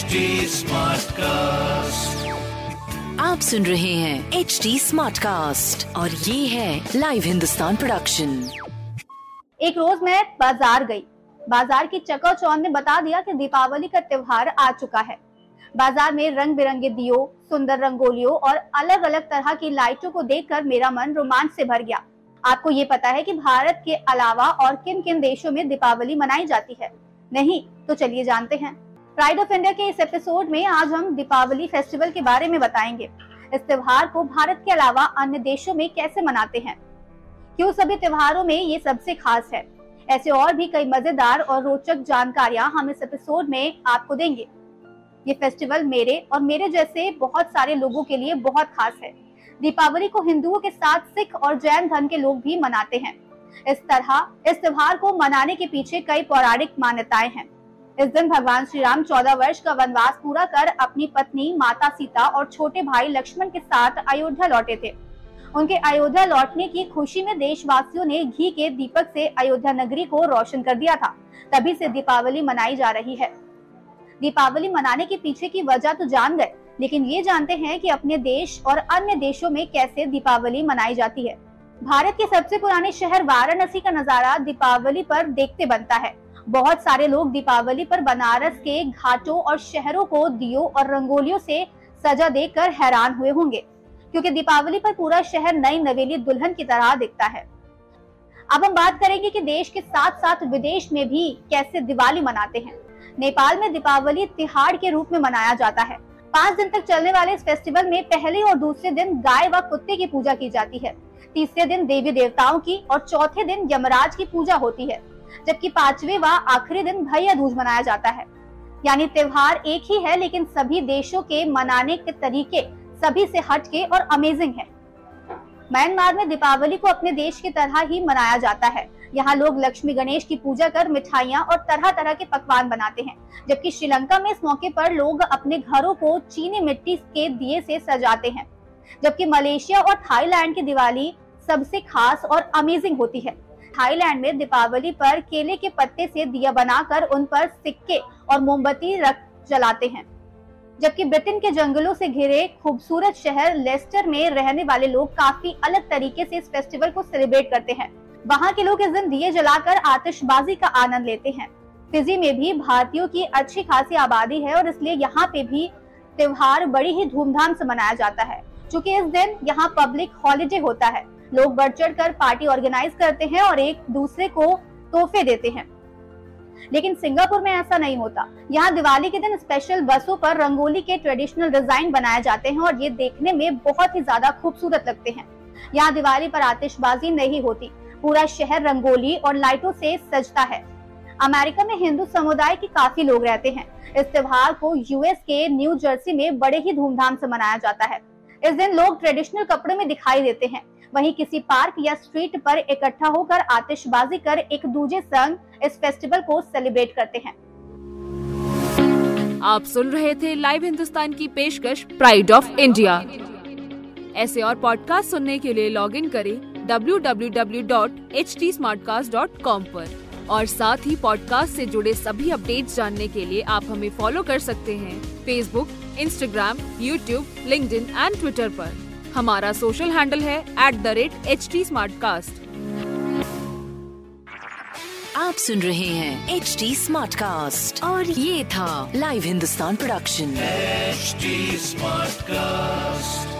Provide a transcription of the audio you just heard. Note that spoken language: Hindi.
HD Smartcast. आप सुन रहे हैं एच डी स्मार्ट कास्ट और ये है लाइव हिंदुस्तान प्रोडक्शन एक रोज मैं बाज़ार गई। बाज़ार की चौन ने बता दिया कि दीपावली का त्योहार आ चुका है। बाज़ार में रंग बिरंगे दियो सुंदर रंगोलियों और अलग अलग तरह की लाइटों को देखकर मेरा मन रोमांच से भर गया। आपको ये पता है कि भारत के अलावा और किन किन देशों में दीपावली मनाई जाती है। नहीं तो चलिए जानते हैं। प्राइड ऑफ़ इंडिया के इस एपिसोड में आज हम दीपावली फेस्टिवल के बारे में बताएँगे। इस त्योहार को भारत के अलावा अन्य देशों में कैसे मनाते हैं? क्यों सभी त्योहारों में ये सबसे खास है? ऐसे और भी कई मज़ेदार और रोचक जानकारियाँ हम इस एपिसोड में आपको देंगे। ये फेस्टिवल मेरे और मेरे जैसे बहुत सारे लोगों के लिए बहुत खास है। दीपावली को हिंदुओं के साथ सिख और जैन धर्म के लोग भी मनाते हैं। इस तरह इस त्योहार को मनाने के पीछे कई पौराणिक मान्यताएँ हैं। इस दिन भगवान श्री राम चौदह वर्ष का वनवास पूरा कर अपनी पत्नी, माता सीता और छोटे भाई लक्ष्मण के साथ अयोध्या लौटे थे। उनके अयोध्या लौटने की खुशी में देशवासियों ने घी के दीपक से अयोध्या नगरी को रोशन कर दिया था। तभी से दीपावली मनाई जा रही है। दीपावली मनाने के पीछे की वजह तो जान गए, लेकिन ये जानते हैं कि अपने देश और अन्य देशों में कैसे दीपावली मनाई जाती है। भारत के सबसे पुराने शहर वाराणसी का नज़ारा दीपावली पर देखते बनता है। बहुत सारे लोग दीपावली पर बनारस के घाटों और शहरों को दियो और रंगोलियों से सजा देखकर हैरान हुए होंगे, क्योंकि दीपावली पर पूरा शहर नई नवेली दुल्हन की तरह दिखता है। अब हम बात करेंगे कि देश के साथ साथ विदेश में भी कैसे दिवाली मनाते हैं। नेपाल में दीपावली तिहाड़ के रूप में मनाया जाता है। पाँच दिन तक चलने वाले इस फेस्टिवल में पहले और दूसरे दिन गाय व कुत्ते की पूजा की जाती है। तीसरे दिन देवी देवताओं की और चौथे दिन यमराज की पूजा होती है। जबकि पांचवे व आखिरी दिन भैया दूज मनाया जाता है। यानी त्योहार एक ही है, लेकिन सभी देशों के मनाने के तरीके सभी से हटके और अमेजिंग है। म्यांमार में दीपावली को अपने देश की तरह ही मनाया जाता है। यहाँ लोग लक्ष्मी गणेश की पूजा कर मिठाइयाँ और तरह तरह के पकवान बनाते हैं, जबकि श्रीलंका में इस मौके पर लोग अपने घरों को चीनी मिट्टी के दिए से सजाते हैं, जबकि मलेशिया और थाईलैंड की दिवाली सबसे खास और अमेजिंग होती है। थाईलैंड में दीपावली पर केले के पत्ते से दिया बनाकर उन पर सिक्के और मोमबत्ती रख जलाते हैं। जबकि ब्रिटेन के जंगलों से घिरे खूबसूरत शहर लेस्टर में रहने वाले लोग काफ़ी अलग तरीके से इस फेस्टिवल को सेलिब्रेट करते हैं। वहाँ के लोग इस दिन दिए जलाकर आतिशबाजी का आनंद लेते हैं। फिजी में भी भारतीयों की अच्छी खासी आबादी है और इसलिए यहाँ पे भी त्योहार बड़ी ही धूमधाम से मनाया जाता है क्योंकि इस दिन यहाँ पब्लिक हॉलीडे होता है। लोग बढ़ चढ़ कर पार्टी ऑर्गेनाइज करते हैं और एक दूसरे को तोहफे देते हैं। लेकिन सिंगापुर में ऐसा नहीं होता। यहाँ दिवाली के दिन स्पेशल बसों पर रंगोली के ट्रेडिशनल डिज़ाइन बनाए जाते हैं और ये देखने में बहुत ही ज़्यादा खूबसूरत लगते हैं। यहाँ दिवाली पर आतिशबाजी नहीं होती। पूरा शहर रंगोली और लाइटों से सजता है। अमेरिका में हिंदू समुदाय के काफ़ी लोग रहते हैं। इस त्योहार को यूएस के न्यू जर्सी में बड़े ही धूमधाम से मनाया जाता है। इस दिन लोग ट्रेडिशनल कपड़े में दिखाई देते हैं। वहीं किसी पार्क या स्ट्रीट पर इकट्ठा होकर आतिशबाजी कर एक दूजे संग इस फेस्टिवल को सेलिब्रेट करते हैं। आप सुन रहे थे लाइव हिंदुस्तान की पेशकश प्राइड ऑफ़ इंडिया ऐसे और पॉडकास्ट सुनने के लिए लॉग इन करें www.htsmartcast.com पर। और साथ ही पॉडकास्ट से जुड़े सभी अपडेट्स जानने के लिए आप हमें फॉलो कर सकते हैं। Facebook Instagram YouTube link and Twitter पर। हमारा सोशल हैंडल है at the rate H T आप सुन रहे हैं एच टी स्मार्ट कास्ट और ये था live Hindustan production smart Smartcast.